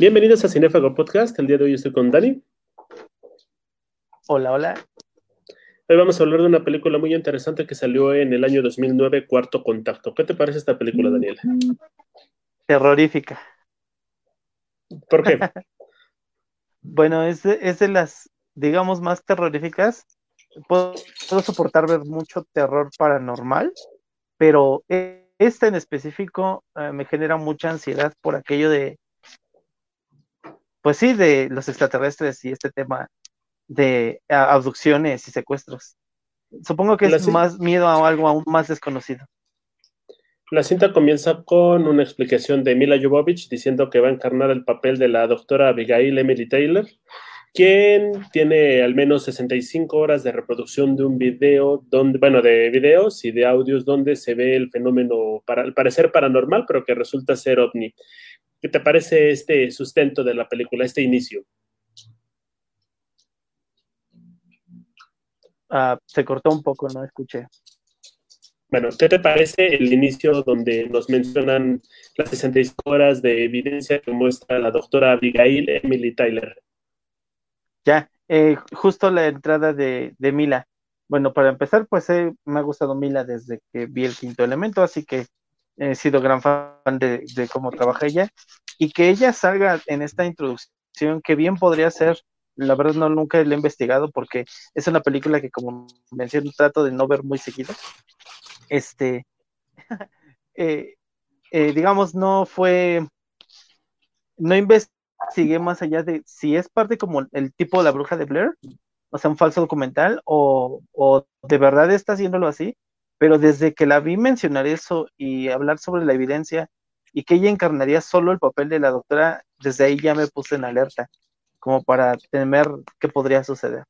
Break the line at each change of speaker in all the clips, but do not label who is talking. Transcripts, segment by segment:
Bienvenidos a Cinefago Podcast. El día de hoy estoy con Dani.
Hola, hola.
Hoy vamos a hablar de una película muy interesante que salió en el año 2009, Cuarto Contacto. ¿Qué te parece esta película, Daniela?
Terrorífica.
¿Por qué?
bueno, es de, es de las, digamos, más terroríficas. Puedo, puedo soportar ver mucho terror paranormal, pero esta en específico eh, me genera mucha ansiedad por aquello de, pues sí, de los extraterrestres y este tema de abducciones y secuestros. Supongo que es más miedo a algo aún más desconocido.
La cinta comienza con una explicación de Mila Jovovich diciendo que va a encarnar el papel de la doctora Abigail Emily Taylor, quien tiene al menos 65 horas de reproducción de un video, donde, bueno, de videos y de audios donde se ve el fenómeno, para, al parecer paranormal, pero que resulta ser ovni. ¿Qué te parece este sustento de la película, este inicio?
Ah, se cortó un poco, no escuché.
Bueno, ¿qué te parece el inicio donde nos mencionan las 65 horas de evidencia que muestra la doctora Abigail Emily Tyler?
Ya, eh, justo la entrada de, Mila. Bueno, para empezar, pues eh, me ha gustado Mila desde que vi el quinto elemento, así que he sido gran fan de, cómo trabaja ella. Y que ella salga en esta introducción, que bien podría ser la verdad no nunca la he investigado porque es una película que como mencioné trato de no ver muy seguido. Este, eh, eh, digamos, no fue, no investigué más allá de si es parte como el tipo de la bruja de Blair, o sea, un falso documental, o, o de verdad está haciéndolo así, pero desde que la vi mencionar eso y hablar sobre la evidencia y que ella encarnaría solo el papel de la doctora, desde ahí ya me puse en alerta como para temer qué podría suceder.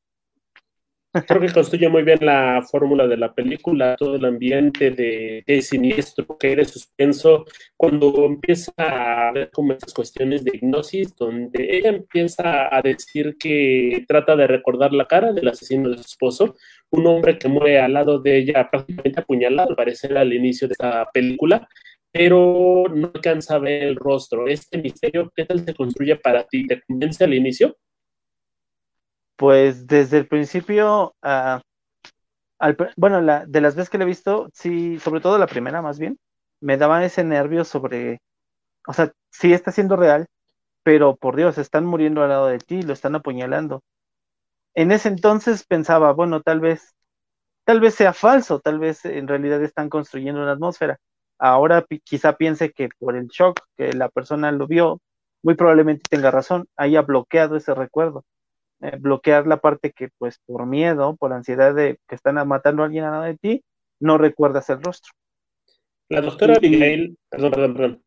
Creo que construye muy bien la fórmula de la película, todo el ambiente de, de siniestro, que de suspenso, cuando empieza a ver como estas cuestiones de hipnosis, donde ella empieza a decir que trata de recordar la cara del asesino de su esposo, un hombre que muere al lado de ella prácticamente apuñalado, al parecer al inicio de esta película, pero no alcanza a ver el rostro. Este misterio, ¿qué tal se construye para ti? ¿Te convence al inicio?
Pues desde el principio, uh, bueno, la, de las veces que le he visto, sí, sobre todo la primera más bien, me daba ese nervio sobre, o sea, sí está siendo real, pero por Dios, están muriendo al lado de ti, lo están apuñalando. En ese entonces pensaba, bueno, tal vez, tal vez sea falso, tal vez en realidad están construyendo una atmósfera ahora quizá piense que por el shock que la persona lo vio, muy probablemente tenga razón, haya bloqueado ese recuerdo. Eh, bloquear la parte que, pues, por miedo, por ansiedad de que están matando a alguien a lado de ti, no recuerdas el rostro.
La doctora Abigail, perdón, perdón, perdón.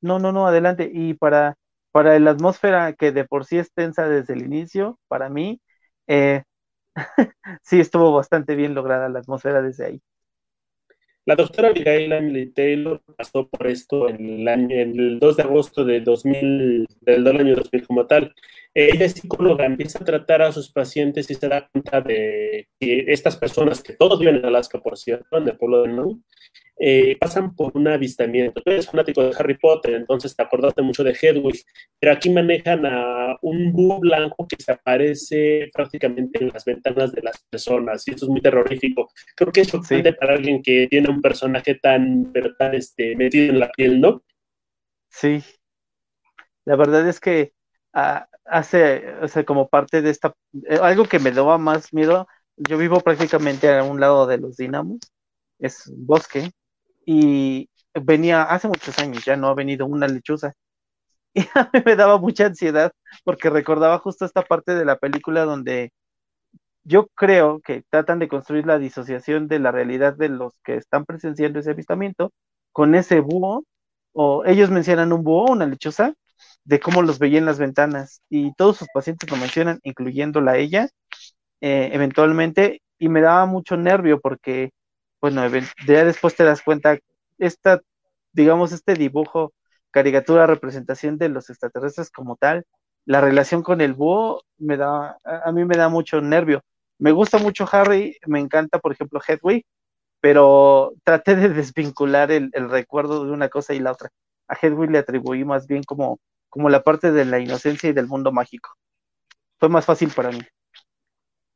No, no, no, adelante. Y para, para la atmósfera que de por sí es tensa desde el inicio, para mí, eh, sí estuvo bastante bien lograda la atmósfera desde ahí.
La doctora Abigail Emily Taylor pasó por esto el, año, el 2 de agosto de 2000, del, año 2000 como tal. Ella es psicóloga, empieza a tratar a sus pacientes y se da cuenta de que estas personas, que todos viven en Alaska, por cierto, en el pueblo de Nome, eh, pasan por un avistamiento. Tú eres fanático de Harry Potter, entonces te acordaste mucho de Hedwig, pero aquí manejan a un búho blanco que se aparece prácticamente en las ventanas de las personas, y eso es muy terrorífico. Creo que es chocante para alguien que tiene un personaje tan, tan este, metido en la piel, ¿no?
Sí. La verdad es que ah, hace, o como parte de esta, eh, algo que me daba más miedo, yo vivo prácticamente a un lado de los dinamos, es bosque, y venía hace muchos años, ya no ha venido una lechuza. Y me daba mucha ansiedad porque recordaba justo esta parte de la película donde yo creo que tratan de construir la disociación de la realidad de los que están presenciando ese avistamiento con ese búho, o ellos mencionan un búho, una lechuza, de cómo los veía en las ventanas, y todos sus pacientes lo mencionan, incluyéndola ella, eh, eventualmente, y me daba mucho nervio porque bueno, ya después te das cuenta, esta, digamos, este dibujo, caricatura, representación de los extraterrestres como tal, la relación con el búho me da, a mí me da mucho nervio. Me gusta mucho Harry, me encanta, por ejemplo, Hedwig, pero traté de desvincular el, recuerdo de una cosa y la otra. A Hedwig le atribuí más bien como como la parte de la inocencia y del mundo mágico. Fue más fácil para mí.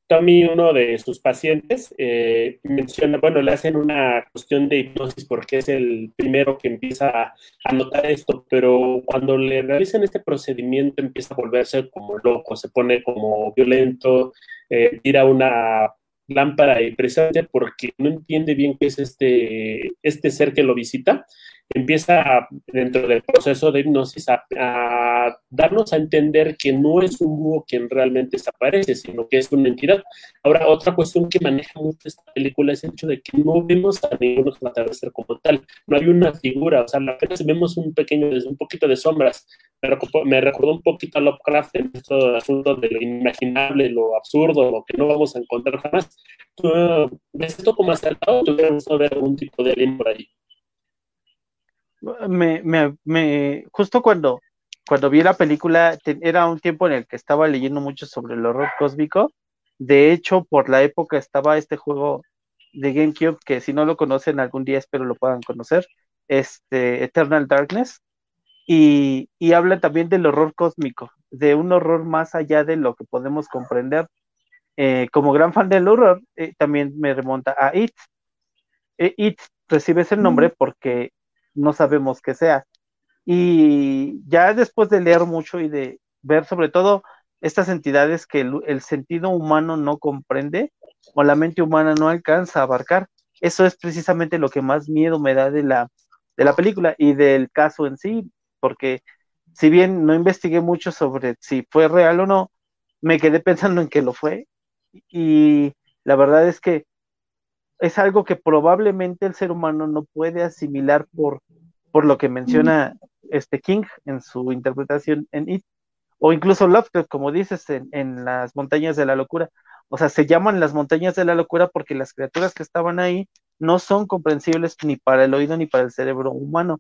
Tommy, uno de sus pacientes, eh, menciona, bueno, le hacen una cuestión de hipnosis porque es el primero que empieza a, notar esto, pero cuando le realizan este procedimiento empieza a volverse como loco, se pone como violento, eh, tira una lámpara y precisamente porque no entiende bien qué es este, este ser que lo visita, empieza dentro del proceso de hipnosis a, darnos a entender que no es un búho quien realmente desaparece, sino que es una entidad. Ahora, otra cuestión que maneja mucho esta película es el hecho de que no vemos a ningún extraterrestre como tal, no hay una figura, o sea, apenas vemos un pequeño, un poquito de sombras. Me recordó un poquito a Lovecraft en estos asunto de lo inimaginable, lo absurdo, lo que no vamos a encontrar jamás. ¿Ves esto como acertado te ver algún tipo de alien por ahí?
Me, me, me, justo cuando, cuando vi la película, era un tiempo en el que estaba leyendo mucho sobre el horror cósmico. De hecho, por la época estaba este juego de GameCube, que si no lo conocen algún día espero lo puedan conocer, este Eternal Darkness, y, y habla también del horror cósmico, de un horror más allá de lo que podemos comprender. Eh, como gran fan del horror, eh, también me remonta a It. Eh, It recibe ese nombre porque no sabemos qué sea. Y ya después de leer mucho y de ver sobre todo estas entidades que el, sentido humano no comprende o la mente humana no alcanza a abarcar, eso es precisamente lo que más miedo me da de la, de la película y del caso en sí, porque si bien no investigué mucho sobre si fue real o no, me quedé pensando en que lo fue y la verdad es que es algo que probablemente el ser humano no puede asimilar por, por lo que menciona este King en su interpretación en It, o incluso Lovecraft, como dices, en, las montañas de la locura. O sea, se llaman las montañas de la locura porque las criaturas que estaban ahí no son comprensibles ni para el oído ni para el cerebro humano.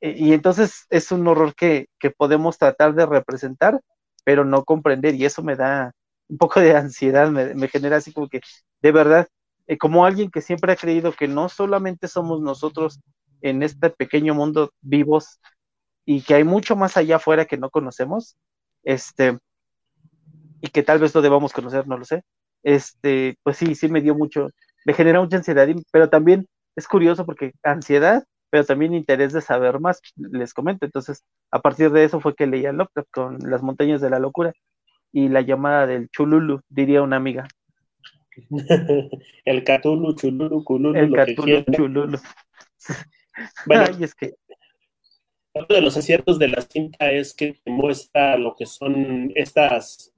E, y entonces es un horror que, que podemos tratar de representar, pero no comprender, y eso me da un poco de ansiedad, me, me genera así como que, de verdad, eh, como alguien que siempre ha creído que no solamente somos nosotros en este pequeño mundo vivos y que hay mucho más allá afuera que no conocemos, este, y que tal vez lo debamos conocer, no lo sé, este, pues sí, sí me dio mucho, me genera mucha ansiedad, pero también es curioso porque ansiedad, pero también interés de saber más, les comento, entonces, a partir de eso fue que leía Lovecraft con las montañas de la locura y la llamada del Chululu, diría una amiga.
el Catulu, Chululu, Cululu.
El Catulu, Chululu.
Bueno, es que... uno de los aciertos de la cinta es que te muestra lo que son estas,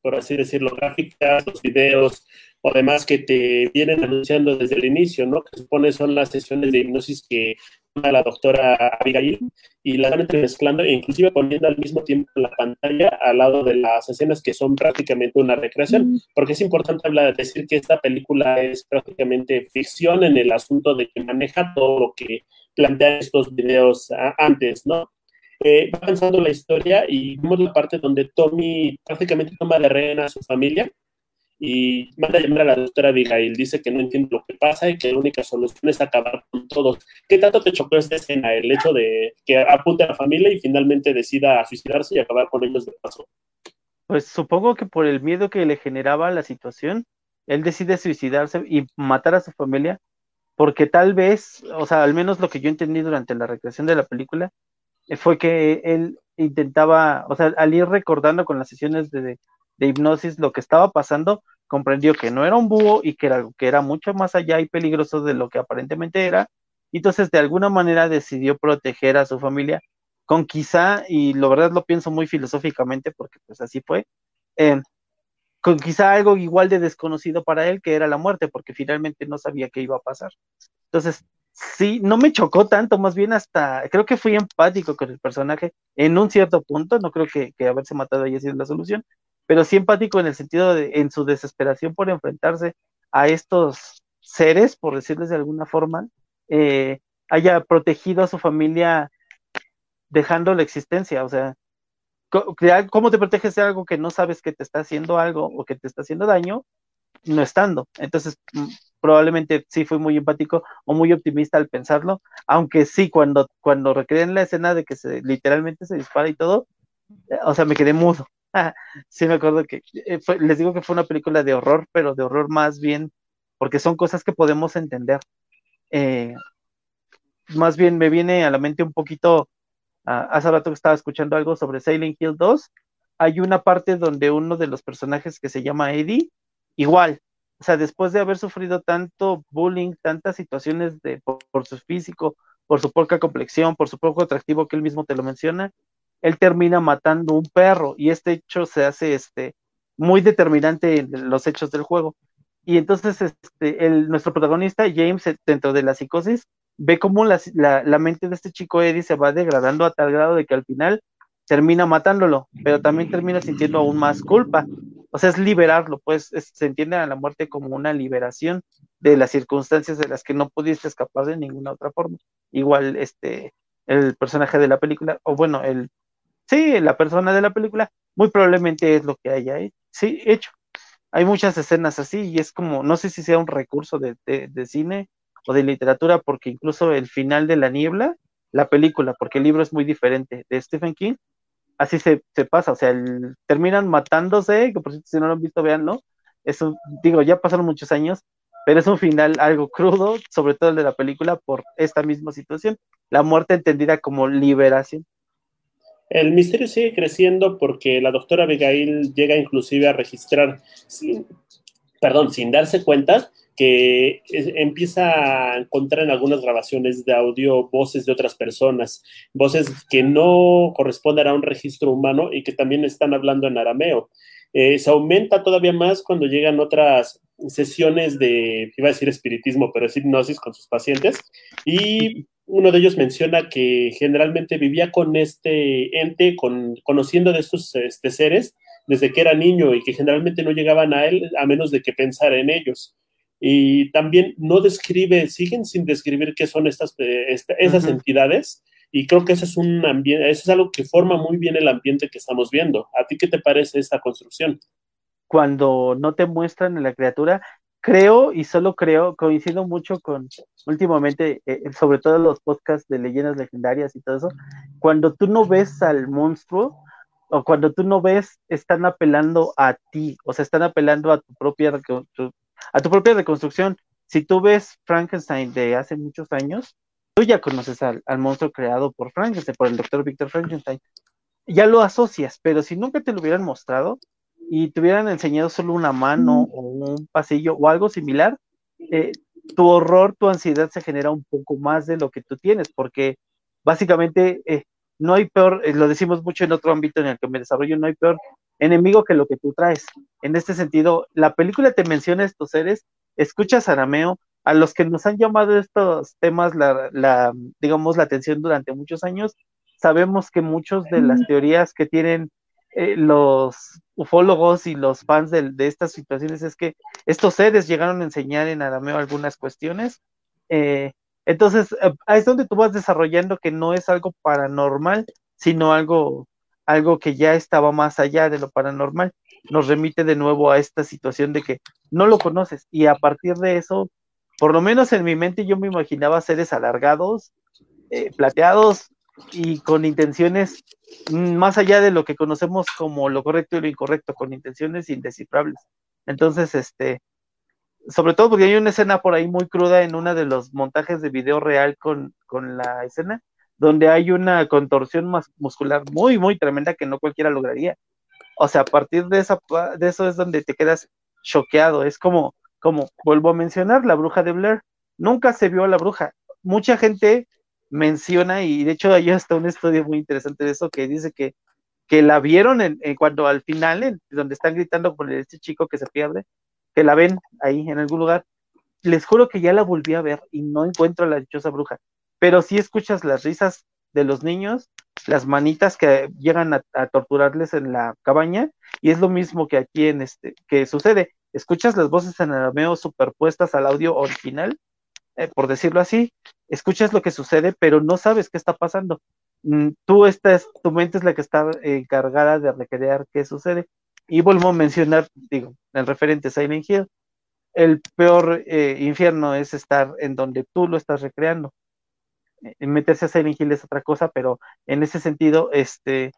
por así decirlo, gráficas, los videos o demás que te vienen anunciando desde el inicio, ¿no? Que supone son las sesiones de hipnosis que la doctora Abigail y la van entremezclando e inclusive poniendo al mismo tiempo la pantalla al lado de las escenas que son prácticamente una recreación, porque es importante hablar, decir que esta película es prácticamente ficción en el asunto de que maneja todo lo que plantean estos videos antes, ¿no? Eh, va avanzando la historia y vemos la parte donde Tommy prácticamente toma de rehén a su familia y manda a llamar a la doctora Abigail. Dice que no entiende lo que pasa y que la única solución es acabar con todos. ¿Qué tanto te chocó esta escena? El hecho de que apunte a la familia y finalmente decida suicidarse y acabar con ellos de paso.
Pues supongo que por el miedo que le generaba la situación, él decide suicidarse y matar a su familia, porque tal vez, o sea, al menos lo que yo entendí durante la recreación de la película, fue que él intentaba, o sea, al ir recordando con las sesiones de, de hipnosis lo que estaba pasando, comprendió que no era un búho y que era que era mucho más allá y peligroso de lo que aparentemente era. Y entonces de alguna manera decidió proteger a su familia con quizá, y lo verdad lo pienso muy filosóficamente porque pues así fue, eh, con quizá algo igual de desconocido para él que era la muerte, porque finalmente no sabía qué iba a pasar. Entonces, sí, no me chocó tanto, más bien hasta, creo que fui empático con el personaje en un cierto punto, no creo que, que haberse matado haya sido la solución, pero sí empático en el sentido de, en su desesperación por enfrentarse a estos seres, por decirles de alguna forma, eh, haya protegido a su familia dejando la existencia, o sea, ¿cómo te proteges de algo que no sabes que te está haciendo algo o que te está haciendo daño? No estando. Entonces, mm, probablemente sí fui muy empático o muy optimista al pensarlo, aunque sí, cuando, cuando recreé la escena de que se literalmente se dispara y todo, eh, o sea, me quedé mudo. sí, me acuerdo que eh, les digo que fue una película de horror, pero de horror más bien, porque son cosas que podemos entender. Eh, más bien me viene a la mente un poquito, ah, hace rato que estaba escuchando algo sobre Silent Hill 2, hay una parte donde uno de los personajes que se llama Eddie, igual, o sea, después de haber sufrido tanto bullying, tantas situaciones de, por, su físico, por su poca complexión, por su poco atractivo que él mismo te lo menciona, él termina matando un perro y este hecho se hace este, muy determinante en los hechos del juego. Y entonces este, el, nuestro protagonista, James, dentro de la psicosis, ve cómo la, la, mente de este chico Eddie se va degradando a tal grado de que al final termina matándolo, pero también termina sintiendo aún más culpa. O sea, es liberarlo, pues se entiende a la muerte como una liberación de las circunstancias de las que no pudiste escapar de ninguna otra forma. Igual, este, el personaje de la película, o bueno, el, sí, la persona de la película, muy probablemente es lo que haya hecho. Sí, hecho. Hay muchas escenas así y es como, no sé si sea un recurso de, cine o de literatura, porque incluso el final de La Niebla, la película, porque el libro es muy diferente de Stephen King, así se, pasa, o sea, terminan matándose, que por cierto, si no lo han visto, veanlo. Eso, digo, ya pasaron muchos años, pero es un final algo crudo, sobre todo el de la película, por esta misma situación, la muerte entendida como liberación.
El misterio sigue creciendo porque la doctora Abigail llega inclusive a registrar, sin, perdón, sin darse cuenta, que empieza a encontrar en algunas grabaciones de audio voces de otras personas, voces que no corresponden a un registro humano y que también están hablando en arameo. Eh, se aumenta todavía más cuando llegan otras sesiones de, iba a decir espiritismo, pero es hipnosis con sus pacientes. Y uno de ellos menciona que generalmente vivía con este ente, con, conociendo de estos este, seres desde que era niño y que generalmente no llegaban a él a menos de que pensara en ellos y también no describe, siguen sin describir qué son estas, eh, esas entidades. Y creo que eso es un ambiente, eso es algo que forma muy bien el ambiente que estamos viendo. ¿A ti qué te parece esta construcción?
Cuando no te muestran la criatura, creo y solo creo, coincido mucho con últimamente, eh, sobre todo los podcasts de leyendas legendarias y todo eso, cuando tú no ves al monstruo o cuando tú no ves, están apelando a ti, o sea, están apelando a tu propia, a tu propia reconstrucción. Si tú ves Frankenstein de hace muchos años, tú ya conoces al, monstruo creado por Frankenstein, por el doctor Victor Frankenstein. Ya lo asocias, pero si nunca te lo hubieran mostrado y te hubieran enseñado solo una mano o un pasillo o algo similar, eh, tu horror, tu ansiedad se genera un poco más de lo que tú tienes, porque básicamente eh, no hay peor, eh, lo decimos mucho en otro ámbito en el que me desarrollo, no hay peor enemigo que lo que tú traes. En este sentido, la película te menciona estos seres, escuchas arameo, a los que nos han llamado estos temas la, digamos, la atención durante muchos años, sabemos que muchos de las teorías que tienen eh, los ufólogos y los fans de, estas situaciones es que estos seres llegaron a enseñar en arameo algunas cuestiones. Eh, entonces, eh, es donde tú vas desarrollando que no es algo paranormal, sino algo algo que ya estaba más allá de lo paranormal, nos remite de nuevo a esta situación de que no lo conoces y a partir de eso, por lo menos en mi mente yo me imaginaba seres alargados, eh, plateados y con intenciones más allá de lo que conocemos como lo correcto y lo incorrecto, con intenciones indescifrables. Entonces, este, sobre todo porque hay una escena por ahí muy cruda en uno de los montajes de video real con, con la escena, donde hay una contorsión muscular muy, muy tremenda que no cualquiera lograría. O sea, a partir de, esa, de eso es donde te quedas choqueado. Es como, como, vuelvo a mencionar, la bruja de Blair. Nunca se vio a la bruja. Mucha gente menciona, y de hecho hay hasta un estudio muy interesante de eso que dice que, que la vieron en, cuando al final, en, donde están gritando por este chico que se pierde, que la ven ahí en algún lugar. Les juro que ya la volví a ver y no encuentro a la dichosa bruja pero sí escuchas las risas de los niños, las manitas que llegan a, torturarles en la cabaña, y es lo mismo que aquí en este, que sucede. Escuchas las voces en arameo superpuestas al audio original, eh, por decirlo así, escuchas lo que sucede, pero no sabes qué está pasando. Mm, tú estás, tu mente es la que está encargada de recrear qué sucede. Y vuelvo a mencionar, digo, el referente Silent Hill. el peor eh, infierno es estar en donde tú lo estás recreando. Eh, meterse a ser Hill es otra cosa, pero en ese sentido, este,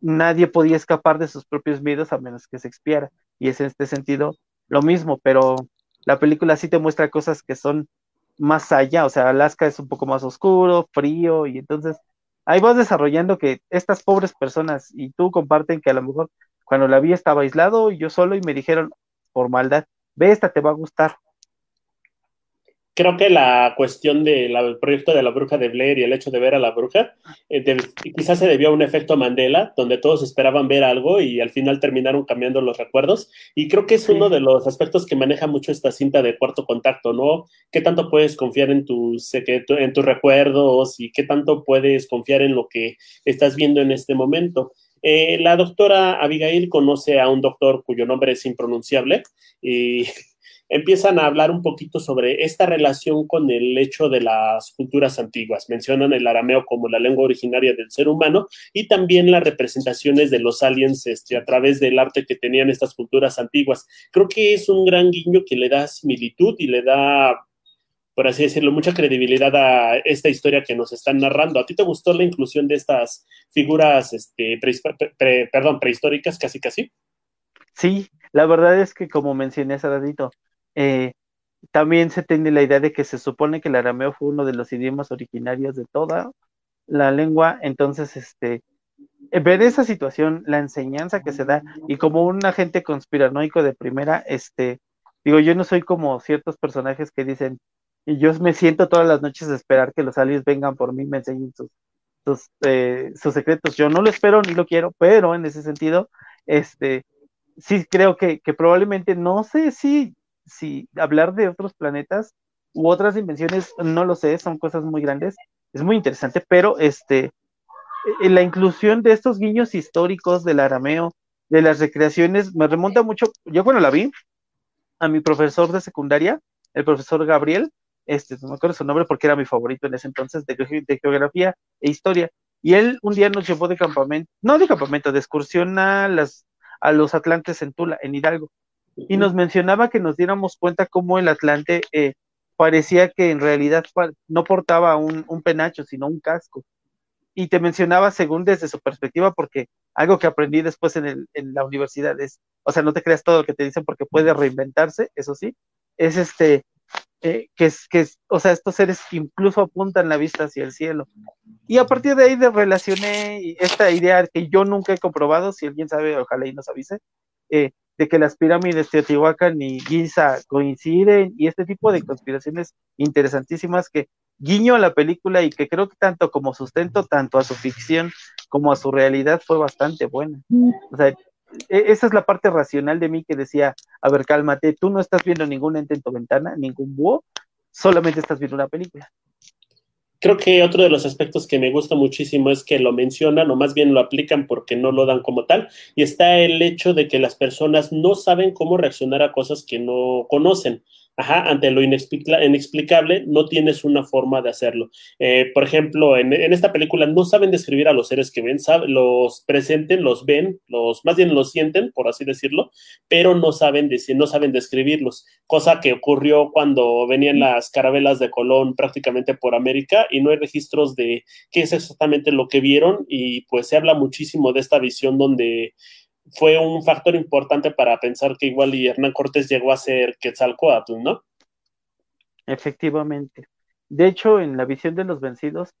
nadie podía escapar de sus propios miedos a menos que se expiara. Y es en este sentido lo mismo, pero la película sí te muestra cosas que son más allá, o sea, Alaska es un poco más oscuro, frío, y entonces ahí vas desarrollando que estas pobres personas y tú comparten que a lo mejor cuando la vi estaba aislado y yo solo y me dijeron por maldad, ve esta, te va a gustar
creo que la cuestión del proyecto de la bruja de Blair y el hecho de ver a la bruja, eh, quizás se debió a un efecto Mandela, donde todos esperaban ver algo y al final terminaron cambiando los recuerdos. Y creo que es uno de los aspectos que maneja mucho esta cinta de cuarto contacto, ¿no? ¿Qué tanto puedes confiar en tus, en tus recuerdos y qué tanto puedes confiar en lo que estás viendo en este momento? Eh, la doctora Abigail conoce a un doctor cuyo nombre es impronunciable y empiezan a hablar un poquito sobre esta relación con el hecho de las culturas antiguas. Mencionan el arameo como la lengua originaria del ser humano y también las representaciones de los aliens este, a través del arte que tenían estas culturas antiguas. Creo que es un gran guiño que le da similitud y le da por así decirlo, mucha credibilidad a esta historia que nos están narrando. ¿A ti te gustó la inclusión de estas figuras, este, perdón, prehistóricas, casi casi?
Sí, la verdad es que como mencioné hace ratito, eh, también se tiene la idea de que se supone que el arameo fue uno de los idiomas originarios de toda la lengua, entonces, este, ver esa situación, la enseñanza que se da, y como un agente conspiranoico de primera, este, digo, yo no soy como ciertos personajes que dicen, y yo me siento todas las noches a esperar que los aliens vengan por mí y me enseñen sus, sus, eh, sus secretos. Yo no lo espero ni lo quiero, pero en ese sentido, este, sí creo que, que probablemente, no sé si si hablar de otros planetas u otras dimensiones, no lo sé, son cosas muy grandes, es muy interesante, pero este, eh, la inclusión de estos guiños históricos del arameo, de las recreaciones, me remonta mucho, yo cuando la vi, a mi profesor de secundaria, el profesor Gabriel, este, no me acuerdo su nombre porque era mi favorito en ese entonces, de, de geografía e historia, y él un día nos llevó de campamento, no de campamento, de excursión a, las, a los Atlantes en Tula, en Hidalgo, y nos mencionaba que nos diéramos cuenta cómo el Atlante eh, parecía que en realidad no portaba un, penacho, sino un casco. Y te mencionaba según desde su perspectiva, porque algo que aprendí después en, la universidad es, o sea, no te creas todo lo que te dicen porque puede reinventarse, eso sí, es este, eh, que es, que es, o sea, estos seres incluso apuntan la vista hacia el cielo. Y a partir de ahí de relacioné esta idea que yo nunca he comprobado, si alguien sabe, ojalá y nos avise, eh, de que las pirámides de Teotihuacán y Giza coinciden y este tipo de conspiraciones interesantísimas que guiño a la película y que creo que tanto como sustento tanto a su ficción como a su realidad fue bastante buena. O sea, e, esa es la parte racional de mí que decía, a ver, cálmate, tú no estás viendo ningún ente en tu ventana, ningún búho, solamente estás viendo una película.
Creo que otro de los aspectos que me gusta muchísimo es que lo mencionan o más bien lo aplican porque no lo dan como tal. Y está el hecho de que las personas no saben cómo reaccionar a cosas que no conocen ajá, ante lo inexplicable, no tienes una forma de hacerlo. Eh, por ejemplo, en, esta película no saben describir a los seres que ven, los presenten, los ven, los, más bien los sienten, por así decirlo, pero no saben decir, no saben describirlos, cosa que ocurrió cuando venían las carabelas de Colón prácticamente por América y no hay registros de qué es exactamente lo que vieron y pues se habla muchísimo de esta visión donde fue un factor importante para pensar que igual y Hernán Cortés llegó a ser Quetzalcoatl, ¿no?
Efectivamente. De hecho, en la visión de los vencidos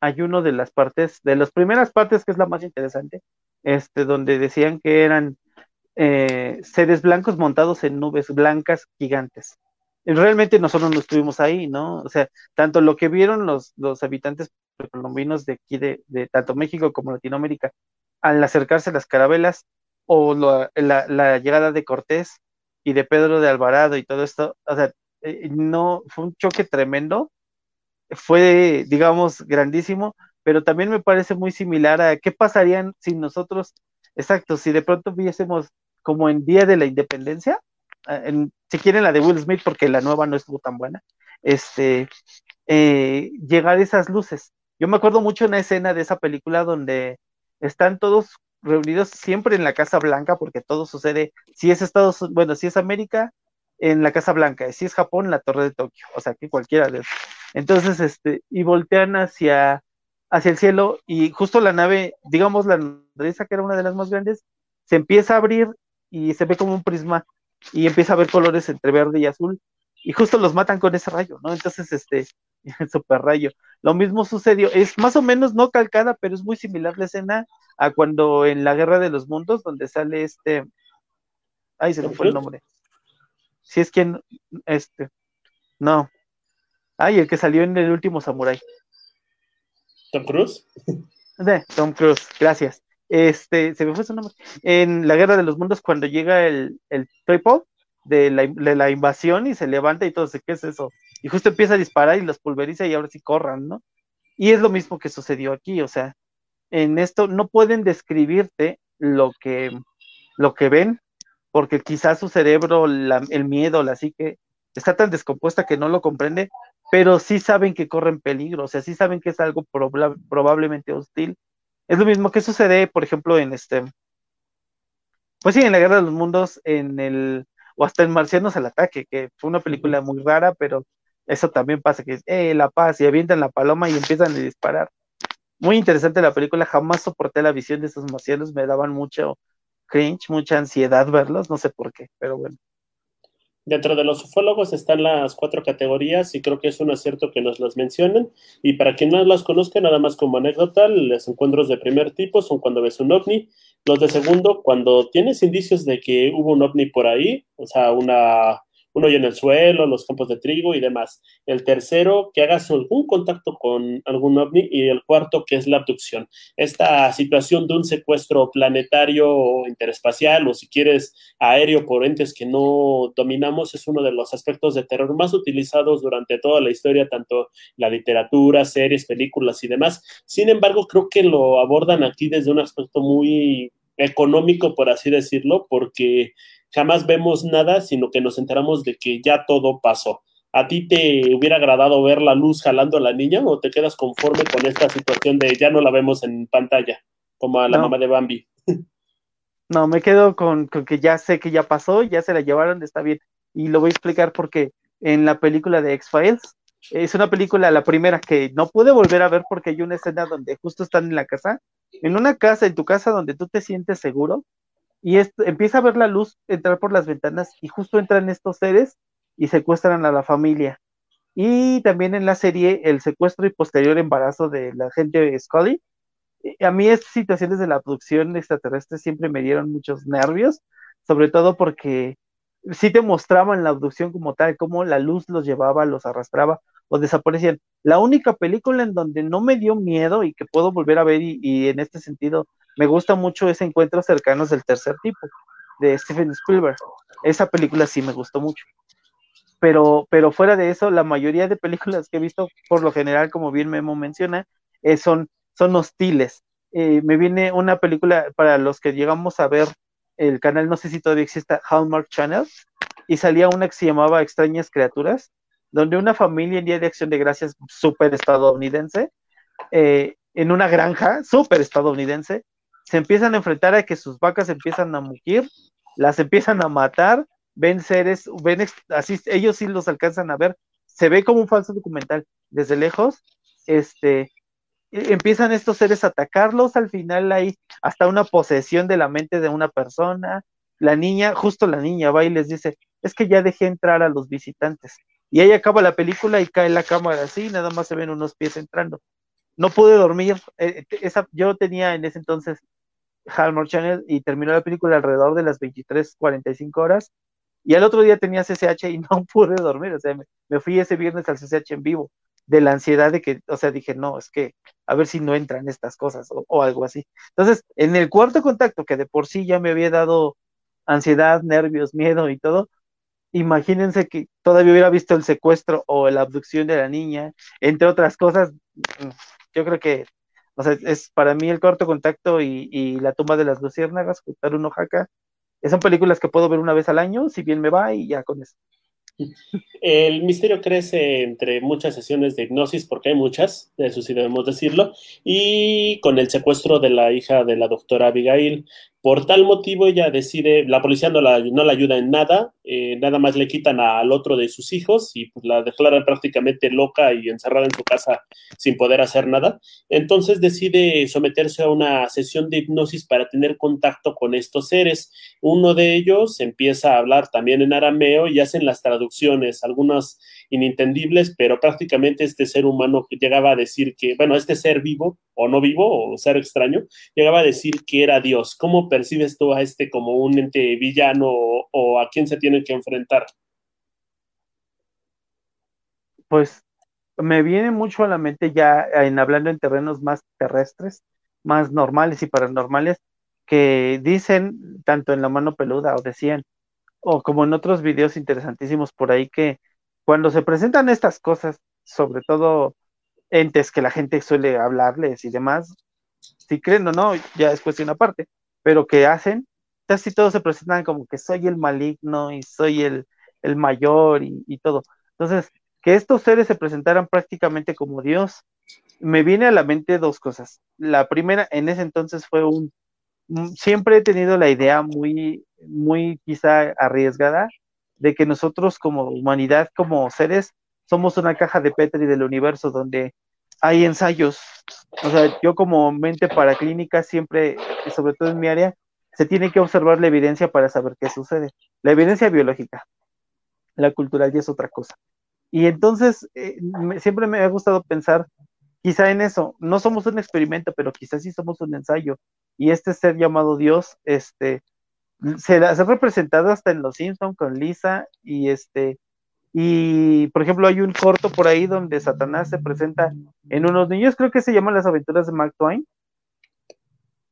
hay uno de las partes, de las primeras partes que es la más interesante, este, donde decían que eran eh, seres blancos montados en nubes blancas gigantes. Realmente nosotros no estuvimos ahí, ¿no? O sea, tanto lo que vieron los, los habitantes colombinos de aquí, de, de tanto México como Latinoamérica, al acercarse a las carabelas, o la, llegada de Cortés y de Pedro de Alvarado y todo esto, o sea, eh, no, fue un choque tremendo, fue, digamos, grandísimo, pero también me parece muy similar a qué pasarían si nosotros, exacto, si de pronto viésemos como en Día de la Independencia, en, si quieren la de Will Smith, porque la nueva no estuvo tan buena, este, eh, llegar esas luces. Yo me acuerdo mucho una escena de esa película donde están todos reunidos siempre en la Casa Blanca, porque todo sucede, si es Estados bueno, si es América, en la Casa Blanca, si es Japón, la Torre de Tokio, o sea, que cualquiera de. Entonces, este, y voltean hacia, hacia el cielo y justo la nave, digamos la nodriza, que era una de las más grandes, se empieza a abrir y se ve como un prisma y empieza a ver colores entre verde y azul y justo los matan con ese rayo, ¿no? Entonces, este, super rayo. Lo mismo sucedió, es más o menos no calcada, pero es muy similar la escena a cuando en la Guerra de los Mundos, donde sale este, ay, se me fue el nombre. Si es quien, este, no, ay, el que salió en el último Samurai.
Tom Cruise.
De Tom Cruise, gracias. Este, se me fue su nombre. En la Guerra de los Mundos, cuando llega el, el de la, invasión y se levanta y todo, ¿qué es eso? Y justo empieza a disparar y los pulveriza y ahora sí corran, ¿no? Y es lo mismo que sucedió aquí, o sea, en esto no pueden describirte lo que, lo que ven, porque quizás su cerebro, el miedo, la psique, está tan descompuesta que no lo comprende, pero sí saben que corren peligro, o sea, sí saben que es algo probablemente hostil. Es lo mismo que sucede, por ejemplo, en este, pues sí, en la Guerra de los Mundos, en el, o hasta en Marcianos al Ataque, que fue una película muy rara, pero eso también pasa, que es, eh, la paz, y avientan la paloma y empiezan a disparar. Muy interesante la película, jamás soporté la visión de esos marcianos, me daban mucho cringe, mucha ansiedad verlos, no sé por qué, pero bueno.
Dentro de los ufólogos están las cuatro categorías y creo que es un acierto que nos las mencionen. Y para quien no las conozca, nada más como anécdota, los encuentros de primer tipo son cuando ves un ovni, los de segundo cuando tienes indicios de que hubo un ovni por ahí, o sea, una un hoyo en el suelo, los campos de trigo y demás. El tercero, que hagas algún contacto con algún ovni. Y el cuarto, que es la abducción. Esta situación de un secuestro planetario o interespacial o si quieres aéreo por entes que no dominamos es uno de los aspectos de terror más utilizados durante toda la historia, tanto la literatura, series, películas y demás. Sin embargo, creo que lo abordan aquí desde un aspecto muy económico, por así decirlo, porque jamás vemos nada, sino que nos enteramos de que ya todo pasó. ¿A ti te hubiera agradado ver la luz jalando a la niña o te quedas conforme con esta situación de ya no la vemos en pantalla, como a la mamá de Bambi?
No, me quedo con, que ya sé que ya pasó, ya se la llevaron, está bien. Y lo voy a explicar porque en la película de X-Files, es una película, la primera, que no pude volver a ver porque hay una escena donde justo están en la casa, en una casa, en tu casa donde tú te sientes seguro, y empieza a ver la luz entrar por las ventanas y justo entran estos seres y secuestran a la familia. Y también en la serie el secuestro y posterior embarazo de la gente Scully. Eh, a mí estas situaciones de la abducción extraterrestre siempre me dieron muchos nervios, sobre todo porque sí te mostraban la abducción como tal, cómo la luz los llevaba, los arrastraba o desaparecían. La única película en donde no me dio miedo y que puedo volver a ver y en este sentido me gusta mucho ese encuentro cercanos del tercer tipo de Steven Spielberg. Esa película sí me gustó mucho. Pero, pero fuera de eso, la mayoría de películas que he visto, por lo general, como bien Memo menciona, eh, son, son hostiles. Eh, me viene una película para los que llegamos a ver el canal, no sé si todavía existe, Hallmark Channel, y salía una que se llamaba Extrañas Criaturas, donde una familia en Día de Acción de Gracias súper estadounidense, eh, en una granja súper estadounidense, se empiezan a enfrentar a que sus vacas empiezan a mugir, las empiezan a matar, ven seres, ven así, ellos sí los alcanzan a ver, se ve como un falso documental desde lejos, este, e, empiezan estos seres a atacarlos, al final hay hasta una posesión de la mente de una persona, la niña, justo la niña va y les dice, es que ya dejé entrar a los visitantes, y ahí acaba la película y cae la cámara así, nada más se ven unos pies entrando. No pude dormir, eh, esa, yo tenía en ese entonces Hallmark Channel y terminó la película alrededor de las 23:45 horas. Y al otro día tenía CCH y no pude dormir. O sea, me, fui ese viernes al CCH en vivo de la ansiedad de que, o sea, dije, no, es que a ver si no entran estas cosas o, algo así. Entonces, en el cuarto contacto, que de por sí ya me había dado ansiedad, nervios, miedo y todo, imagínense que todavía hubiera visto el secuestro o la abducción de la niña, entre otras cosas, mm, yo creo que o sea, es para mí el corto contacto y, la tumba de las luciérnagas, un Oaxaca, son películas que puedo ver una vez al año, si bien me va y ya con eso.
El misterio crece entre muchas sesiones de hipnosis, porque hay muchas, eso sí debemos decirlo, y con el secuestro de la hija de la doctora Abigail, Por tal motivo ella decide, la policía no la, no la ayuda en nada, eh, nada más le quitan al otro de sus hijos y pues la declaran prácticamente loca y encerrada en su casa sin poder hacer nada. Entonces decide someterse a una sesión de hipnosis para tener contacto con estos seres. Uno de ellos empieza a hablar también en arameo y hacen las traducciones, algunas inintendibles, pero prácticamente este ser humano llegaba a decir que, bueno, este ser vivo o no vivo o ser extraño, llegaba a decir que era Dios. ¿Cómo percibes tú a este como un ente villano o, a quién se tiene que enfrentar?
Pues me viene mucho a la mente ya en hablando en terrenos más terrestres, más normales y paranormales, que dicen, tanto en la mano peluda o decían, o como en otros videos interesantísimos por ahí, que cuando se presentan estas cosas, sobre todo entes que la gente suele hablarles y demás, si creen o no, ya es cuestión aparte, pero que hacen, casi todos se presentan como que soy el maligno y soy el, el mayor y, todo. Entonces, que estos seres se presentaran prácticamente como Dios, me viene a la mente dos cosas. La primera, en ese entonces fue un, siempre he tenido la idea muy, muy quizá arriesgada de que nosotros como humanidad, como seres, somos una caja de Petri del universo donde hay ensayos. O sea, yo como mente para clínica siempre, sobre todo en mi área, se tiene que observar la evidencia para saber qué sucede. La evidencia biológica, la cultural ya es otra cosa. Y entonces, eh, siempre me ha gustado pensar quizá en eso. No somos un experimento, pero quizás sí somos un ensayo. Y este ser llamado Dios, este, se, ha representado hasta en Los Simpsons con Lisa y este y por ejemplo hay un corto por ahí donde Satanás se presenta en unos niños, creo que se llaman Las aventuras de Mark Twain,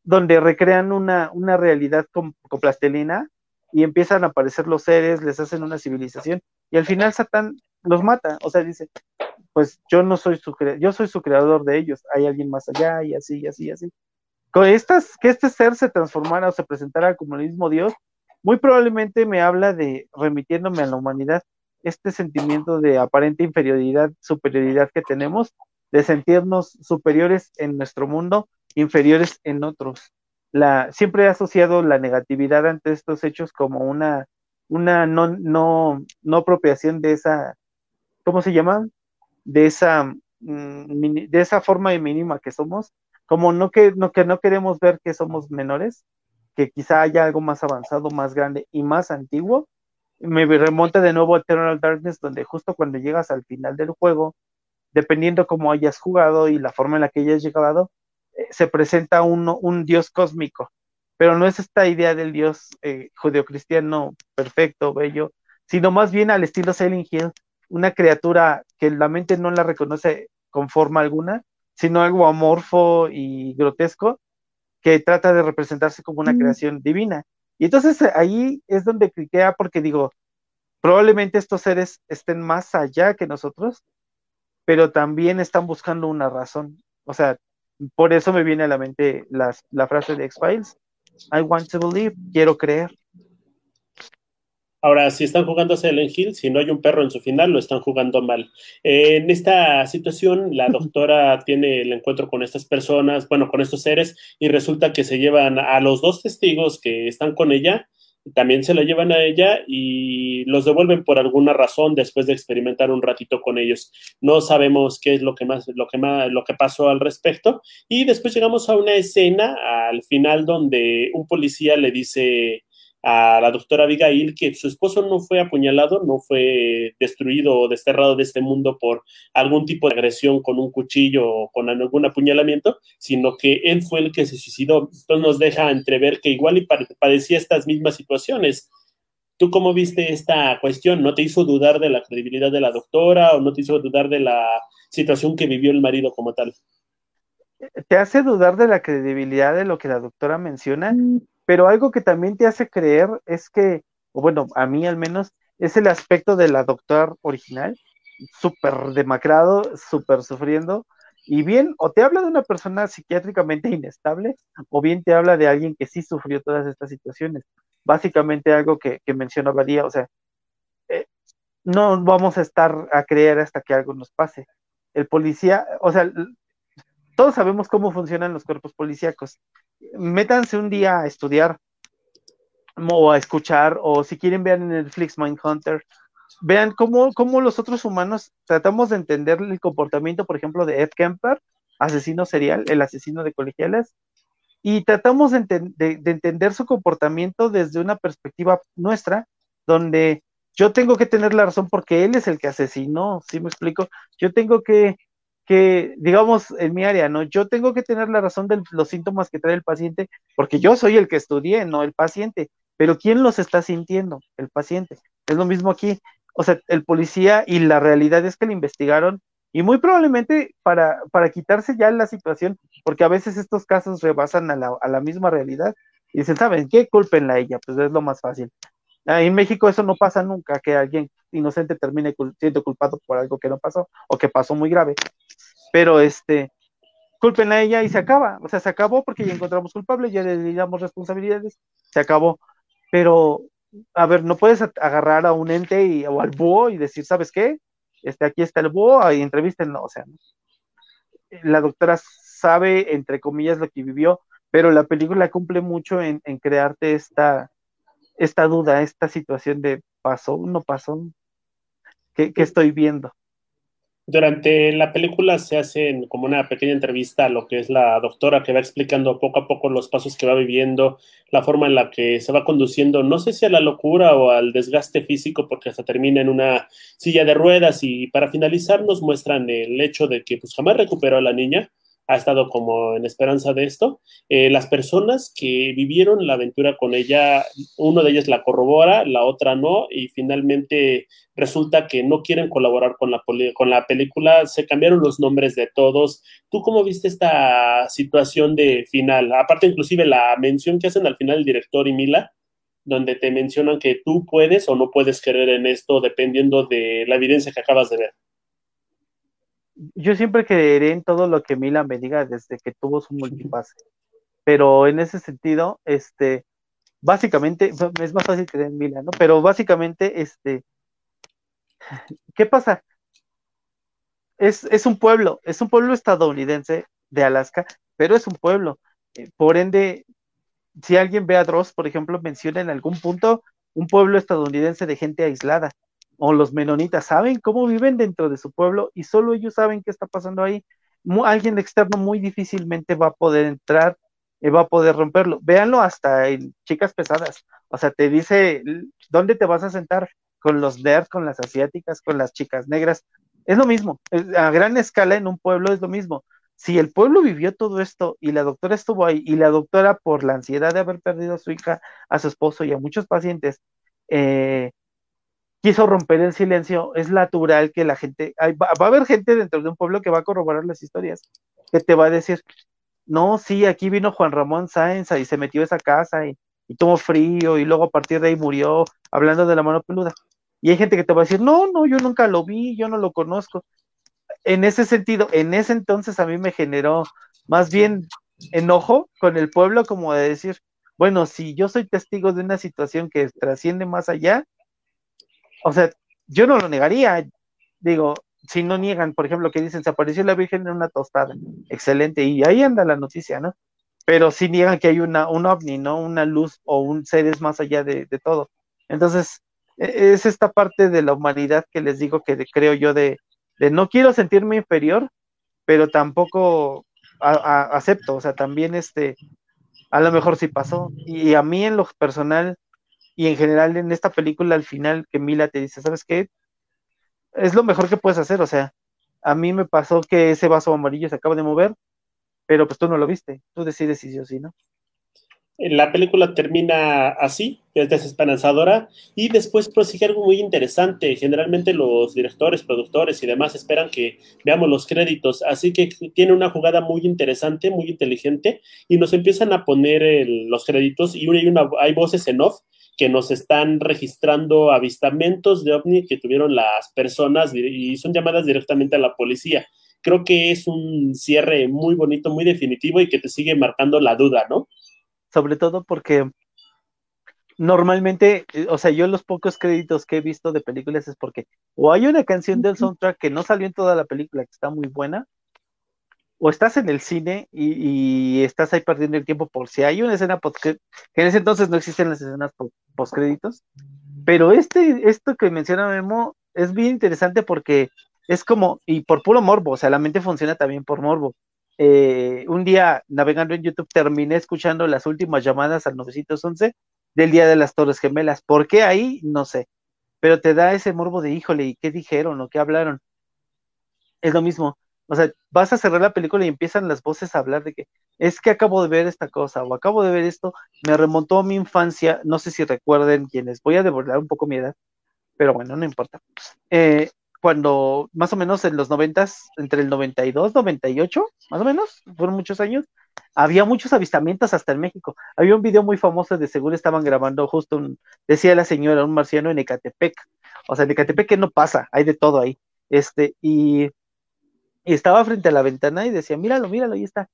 donde recrean una, una realidad con, plastelina y empiezan a aparecer los seres, les hacen una civilización y al final Satán los mata, o sea, dice, pues yo no soy su yo soy su creador de ellos, hay alguien más allá y así y así y así que este ser se transformara o se presentara como el mismo Dios, muy probablemente me habla de, remitiéndome a la humanidad, este sentimiento de aparente inferioridad, superioridad que tenemos, de sentirnos superiores en nuestro mundo, inferiores en otros. Siempre he asociado la negatividad ante estos hechos como una, una no, no, no apropiación de esa, ¿cómo se llama? De esa, mm, de esa forma mínima que somos, como no que, no que no queremos ver que somos menores, que quizá haya algo más avanzado, más grande y más antiguo, me remonta de nuevo a Eternal Darkness, donde justo cuando llegas al final del juego, dependiendo cómo hayas jugado y la forma en la que hayas llegado, eh, se presenta un, dios cósmico, pero no es esta idea del dios eh, judeocristiano perfecto, bello, sino más bien al estilo Silent Hill, una criatura que la mente no la reconoce con forma alguna, sino algo amorfo y grotesco que trata de representarse como una creación divina. Y entonces eh, ahí es donde cliquea porque digo, probablemente estos seres estén más allá que nosotros, pero también están buscando una razón. O sea, por eso me viene a la mente la frase de X-Files, I want to believe, quiero creer.
Ahora, si están jugando a Silent Hill, si no hay un perro en su final, lo están jugando mal. en esta situación, la doctora tiene el encuentro con estas personas, bueno, con estos seres, y resulta que se llevan a los dos testigos que están con ella, también se la llevan a ella y los devuelven por alguna razón después de experimentar un ratito con ellos. No sabemos qué es lo que más, lo que más, lo que pasó al respecto. Y después llegamos a una escena al final donde un policía le dice a la doctora Abigail que su esposo no fue apuñalado, no fue destruido o desterrado de este mundo por algún tipo de agresión con un cuchillo o con algún apuñalamiento, sino que él fue el que se suicidó. Entonces nos deja entrever que igual y padecía estas mismas situaciones. ¿Tú cómo viste esta cuestión? ¿No te hizo dudar de la credibilidad de la doctora o no te hizo dudar de la situación que vivió el marido como tal?
¿Te hace dudar de la credibilidad de lo que la doctora menciona? Pero algo que también te hace creer es que, o bueno, a mí al menos, es el aspecto de la doctora original, súper demacrado, súper sufriendo, y bien, o te habla de una persona psiquiátricamente inestable, o bien te habla de alguien que sí sufrió todas estas situaciones. Básicamente algo que, que mencionaba Día, o sea, eh, no vamos a estar a creer hasta que algo nos pase. El policía, o sea, todos sabemos cómo funcionan los cuerpos policíacos. Métanse un día a estudiar o a escuchar, o si quieren vean en Netflix Mindhunter, vean cómo, cómo los otros humanos tratamos de entender el comportamiento, por ejemplo, de Ed Kemper, asesino serial, el asesino de colegiales, y tratamos de, entender su comportamiento desde una perspectiva nuestra, donde yo tengo que tener la razón porque él es el que asesinó, ¿sí me explico? Yo tengo que, que, digamos, en mi área, ¿no? Yo tengo que tener la razón de los síntomas que trae el paciente, porque yo soy el que estudié, no el paciente, pero ¿quién los está sintiendo? El paciente. Es lo mismo aquí. O sea, el policía y la realidad es que le investigaron y muy probablemente para, para quitarse ya la situación, porque a veces estos casos rebasan a la, a la misma realidad y dicen, ¿saben qué? Culpenla a ella, pues es lo más fácil. Ah, en México eso no pasa nunca, que alguien inocente termine siendo culpado por algo que no pasó o que pasó muy grave. Pero este, culpen a ella y se acaba. O sea, se acabó porque ya encontramos culpable, ya le damos responsabilidades, se acabó. Pero, a ver, no puedes agarrar a un ente y, o al búho y decir, ¿sabes qué? este, aquí está el búho, y no, o sea, la doctora sabe, entre comillas, lo que vivió, pero la película cumple mucho en, crearte esta, esta duda, esta situación de pasó, no pasó, ¿qué, qué estoy viendo?
Durante la película se hace como una pequeña entrevista a lo que es la doctora que va explicando poco a poco los pasos que va viviendo, la forma en la que se va conduciendo, no sé si a la locura o al desgaste físico, porque hasta termina en una silla de ruedas y para finalizar nos muestran el hecho de que pues jamás recuperó a la niña, ha estado como en esperanza de esto. Eh, las personas que vivieron la aventura con ella, uno de ellos la corrobora, la otra no, y finalmente resulta que no quieren colaborar con la, con la película, se cambiaron los nombres de todos. ¿Tú cómo viste esta situación de final? Aparte, inclusive la mención que hacen al final el director y Mila, donde te mencionan que tú puedes o no puedes creer en esto dependiendo de la evidencia que acabas de ver
yo siempre creeré en todo lo que Milan me diga desde que tuvo su multipase. Pero en ese sentido, este, básicamente, es más fácil creer en Milan, ¿no? Pero básicamente, este, ¿qué pasa? Es, es un pueblo, es un pueblo estadounidense de Alaska, pero es un pueblo. Eh, por ende, si alguien ve a Dross, por ejemplo, menciona en algún punto un pueblo estadounidense de gente aislada o los menonitas saben cómo viven dentro de su pueblo y solo ellos saben qué está pasando ahí. alguien externo muy difícilmente va a poder entrar y va a poder romperlo. Véanlo hasta en chicas pesadas. O sea, te dice dónde te vas a sentar con los nerds, con las asiáticas, con las chicas negras. Es lo mismo. A gran escala en un pueblo es lo mismo. Si el pueblo vivió todo esto y la doctora estuvo ahí y la doctora por la ansiedad de haber perdido a su hija, a su esposo y a muchos pacientes, eh, quiso romper el silencio, es natural que la gente, va, a haber gente dentro de un pueblo que va a corroborar las historias, que te va a decir, no, sí, aquí vino Juan Ramón Sáenz y se metió a esa casa y, y tomó frío y luego a partir de ahí murió hablando de la mano peluda. Y hay gente que te va a decir, no, no, yo nunca lo vi, yo no lo conozco. En ese sentido, en ese entonces a mí me generó más bien enojo con el pueblo como de decir, bueno, si yo soy testigo de una situación que trasciende más allá, o sea, yo no lo negaría. Digo, si no niegan, por ejemplo, que dicen, se apareció la Virgen en una tostada. Excelente, y ahí anda la noticia, ¿no? Pero si niegan que hay una, un ovni, ¿no? Una luz o un seres más allá de, todo. Entonces, e, es esta parte de la humanidad que les digo que creo yo de, de, no quiero sentirme inferior, pero tampoco acepto, o sea, también este, a lo mejor sí pasó. Y a mí en lo personal, y en general en esta película al final que Mila te dice, ¿sabes qué? Es lo mejor que puedes hacer, o sea, a mí me pasó que ese vaso amarillo se acaba de mover, pero pues tú no lo viste, tú decides si sí o sí, ¿no?
La película termina así, es desesperanzadora, y después prosigue algo muy interesante. Generalmente los directores, productores y demás esperan que veamos los créditos, así que tiene una jugada muy interesante, muy inteligente, y nos empiezan a poner los créditos y hay, una, hay voces en off que nos están registrando avistamientos de ovni que tuvieron las personas y son llamadas directamente a la policía. Creo que es un cierre muy bonito, muy definitivo y que te sigue marcando la duda, ¿no?
Sobre todo porque normalmente, eh, o sea, yo los pocos créditos que he visto de películas es porque o hay una canción del soundtrack que no salió en toda la película, que está muy buena, o estás en el cine y, estás ahí perdiendo el tiempo por si hay una escena post que en ese entonces no existen las escenas post créditos, pero este, esto que menciona Memo es bien interesante porque es como, y por puro morbo, o sea, la mente funciona también por morbo. Eh, un día navegando en YouTube terminé escuchando las últimas llamadas al 911 del Día de las Torres Gemelas. ¿Por qué ahí? No sé. Pero te da ese morbo de, híjole, ¿y qué dijeron o qué hablaron? Es lo mismo. O sea, vas a cerrar la película y empiezan las voces a hablar de que es que acabo de ver esta cosa o acabo de ver esto, me remontó a mi infancia, no sé si recuerden quiénes, voy a devolver un poco mi edad, pero bueno, no importa. Eh, cuando más o menos en los noventas, entre el 92, 98, más o menos, fueron muchos años, había muchos avistamientos hasta en México. Había un video muy famoso de seguro estaban grabando justo un, decía la señora, un marciano en Ecatepec. O sea, en Ecatepec no pasa, hay de todo ahí. Este, y y estaba frente a la ventana y decía, míralo, míralo, ahí está.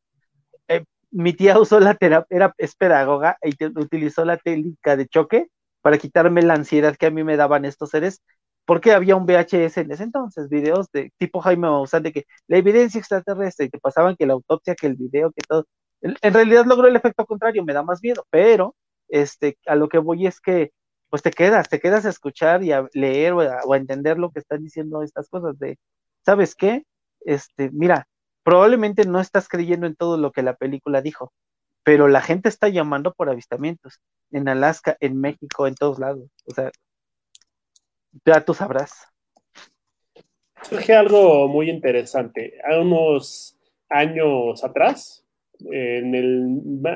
Eh, mi tía usó la terapia, era, es pedagoga, y utilizó la técnica de choque para quitarme la ansiedad que a mí me daban estos seres, porque había un VHS en ese entonces, videos de tipo Jaime Maussan, de que la evidencia extraterrestre, y te pasaban que la autopsia, que el video, que todo. En, realidad logró el efecto contrario, me da más miedo, pero este, a lo que voy es que pues te quedas, te quedas a escuchar y a leer o a entender lo que están diciendo estas cosas de, ¿sabes qué? Este, mira, probablemente no estás creyendo en todo lo que la película dijo, pero la gente está llamando por avistamientos en Alaska, en México, en todos lados. O sea, ya tú sabrás.
Surge algo muy interesante. A unos años atrás, en el,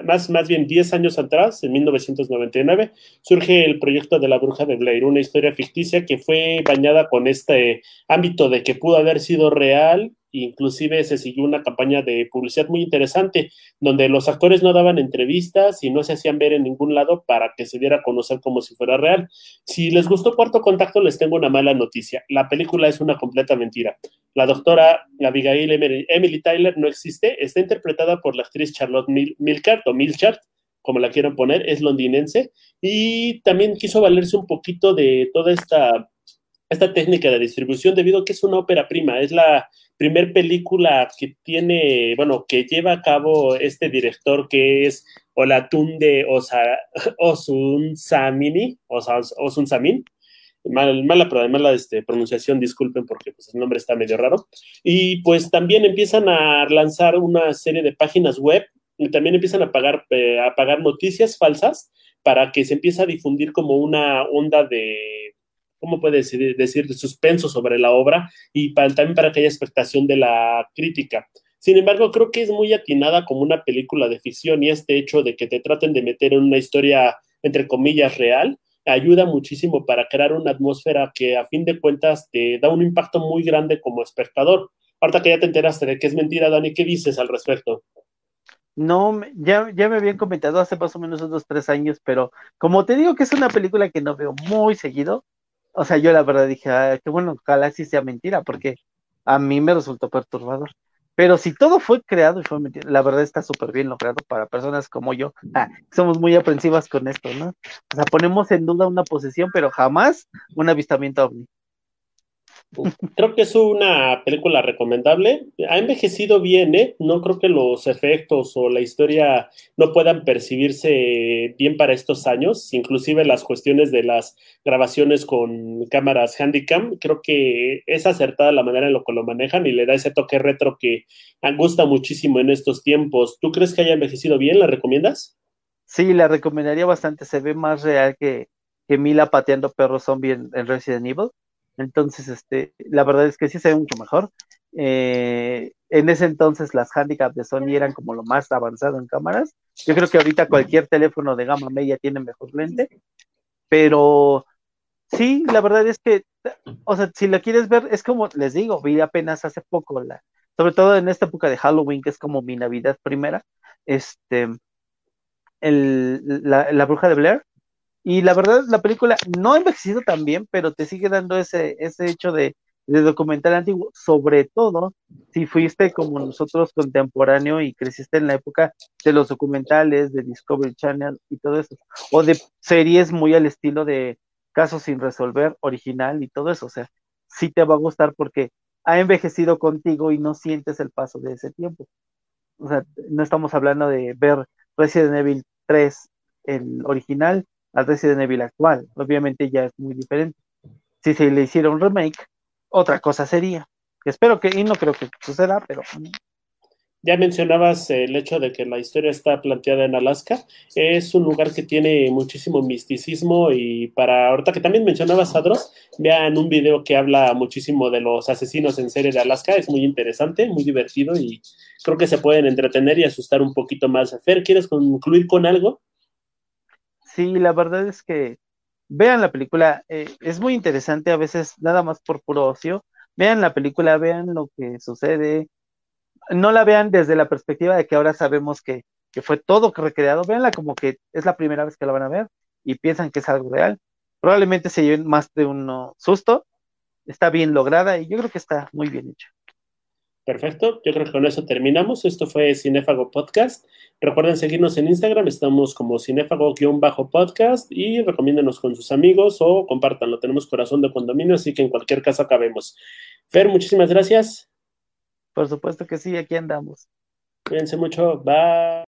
más, más bien 10 años atrás, en 1999, surge el proyecto de la Bruja de Blair, una historia ficticia que fue bañada con este ámbito de que pudo haber sido real inclusive se siguió una campaña de publicidad muy interesante, donde los actores no daban entrevistas y no se hacían ver en ningún lado para que se diera a conocer como si fuera real. Si les gustó Cuarto Contacto, les tengo una mala noticia. La película es una completa mentira. La doctora Abigail Emily Tyler no existe, está interpretada por la actriz Charlotte Milcart o Milchart, como la quieran poner, es londinense y también quiso valerse un poquito de toda esta esta técnica de distribución debido a que es una ópera prima, es la primer película que tiene, bueno, que lleva a cabo este director que es Olatunde Osa, Osun Samini, Osun Samin, Mal, mala, mala este, pronunciación, disculpen porque pues, el nombre está medio raro. Y pues también empiezan a lanzar una serie de páginas web y también empiezan a pagar, eh, a pagar noticias falsas para que se empiece a difundir como una onda de ¿cómo puede decir, decir, suspenso sobre la obra y también para que haya expectación de la crítica. Sin embargo, creo que es muy atinada como una película de ficción y este hecho de que te traten de meter en una historia, entre comillas, real, ayuda muchísimo para crear una atmósfera que a fin de cuentas te da un impacto muy grande como espectador. Ahorita que ya te enteraste de que es mentira, Dani, ¿qué dices al respecto?
No, ya, ya me habían comentado hace más o menos unos tres años, pero como te digo que es una película que no veo muy seguido, o sea, yo la verdad dije, ah, qué bueno, ojalá sí sea mentira, porque a mí me resultó perturbador. Pero si todo fue creado y fue mentira, la verdad está súper bien logrado para personas como yo. Ah, somos muy aprensivas con esto, ¿no? O sea, ponemos en duda una posesión, pero jamás un avistamiento ovni.
Creo que es una película recomendable. Ha envejecido bien, ¿eh? No creo que los efectos o la historia no puedan percibirse bien para estos años. Inclusive las cuestiones de las grabaciones con cámaras Handycam, creo que es acertada la manera en la que lo manejan y le da ese toque retro que gusta muchísimo en estos tiempos. ¿Tú crees que haya envejecido bien? ¿La recomiendas?
Sí, la recomendaría bastante. Se ve más real que, que Mila pateando perros zombie en Resident Evil entonces, este, la verdad es que sí se ve mucho mejor. Eh, en ese entonces las handicaps de Sony eran como lo más avanzado en cámaras. Yo creo que ahorita cualquier teléfono de gama media tiene mejor lente, pero sí, la verdad es que, o sea, si la quieres ver, es como les digo, vi apenas hace poco, la, sobre todo en esta época de Halloween, que es como mi Navidad primera, este, el, la, la bruja de Blair, y la verdad, la película no ha envejecido tan bien, pero te sigue dando ese, ese hecho de, documental antiguo, sobre todo si fuiste como nosotros contemporáneo y creciste en la época de los documentales, de Discovery Channel y todo eso, o de series muy al estilo de Casos sin resolver, original y todo eso, o sea, sí te va a gustar porque ha envejecido contigo y no sientes el paso de ese tiempo. O sea, no estamos hablando de ver Resident Evil 3, el original, al Resident Evil actual. Obviamente ya es muy diferente. Si se le hiciera un remake, otra cosa sería. Espero que, y no creo que suceda, pero
ya mencionabas el hecho de que la historia está planteada en Alaska. Es un lugar que tiene muchísimo misticismo y para ahorita que también mencionabas a Dross, vean un video que habla muchísimo de los asesinos en serie de Alaska. Es muy interesante, muy divertido y creo que se pueden entretener y asustar un poquito más. Fer, ¿quieres concluir con algo?
Sí, la verdad es que vean la película. Eh, es muy interesante a veces nada más por puro ocio. Vean la película, vean lo que sucede no la vean desde la perspectiva de que ahora sabemos que, fue todo recreado, véanla como que es la primera vez que la van a ver y piensan que es algo real. Probablemente se lleven más de un susto, está bien lograda y yo creo que está muy bien hecha.
Perfecto, yo creo que con eso terminamos. Esto fue Cinéfago Podcast. Recuerden seguirnos en Instagram, estamos como cinéfago-podcast y recomiéndenos con sus amigos o compártanlo. Tenemos corazón de condominio, así que en cualquier caso acabemos. Fer, muchísimas gracias.
Por supuesto que sí, aquí andamos.
Cuídense mucho. Bye.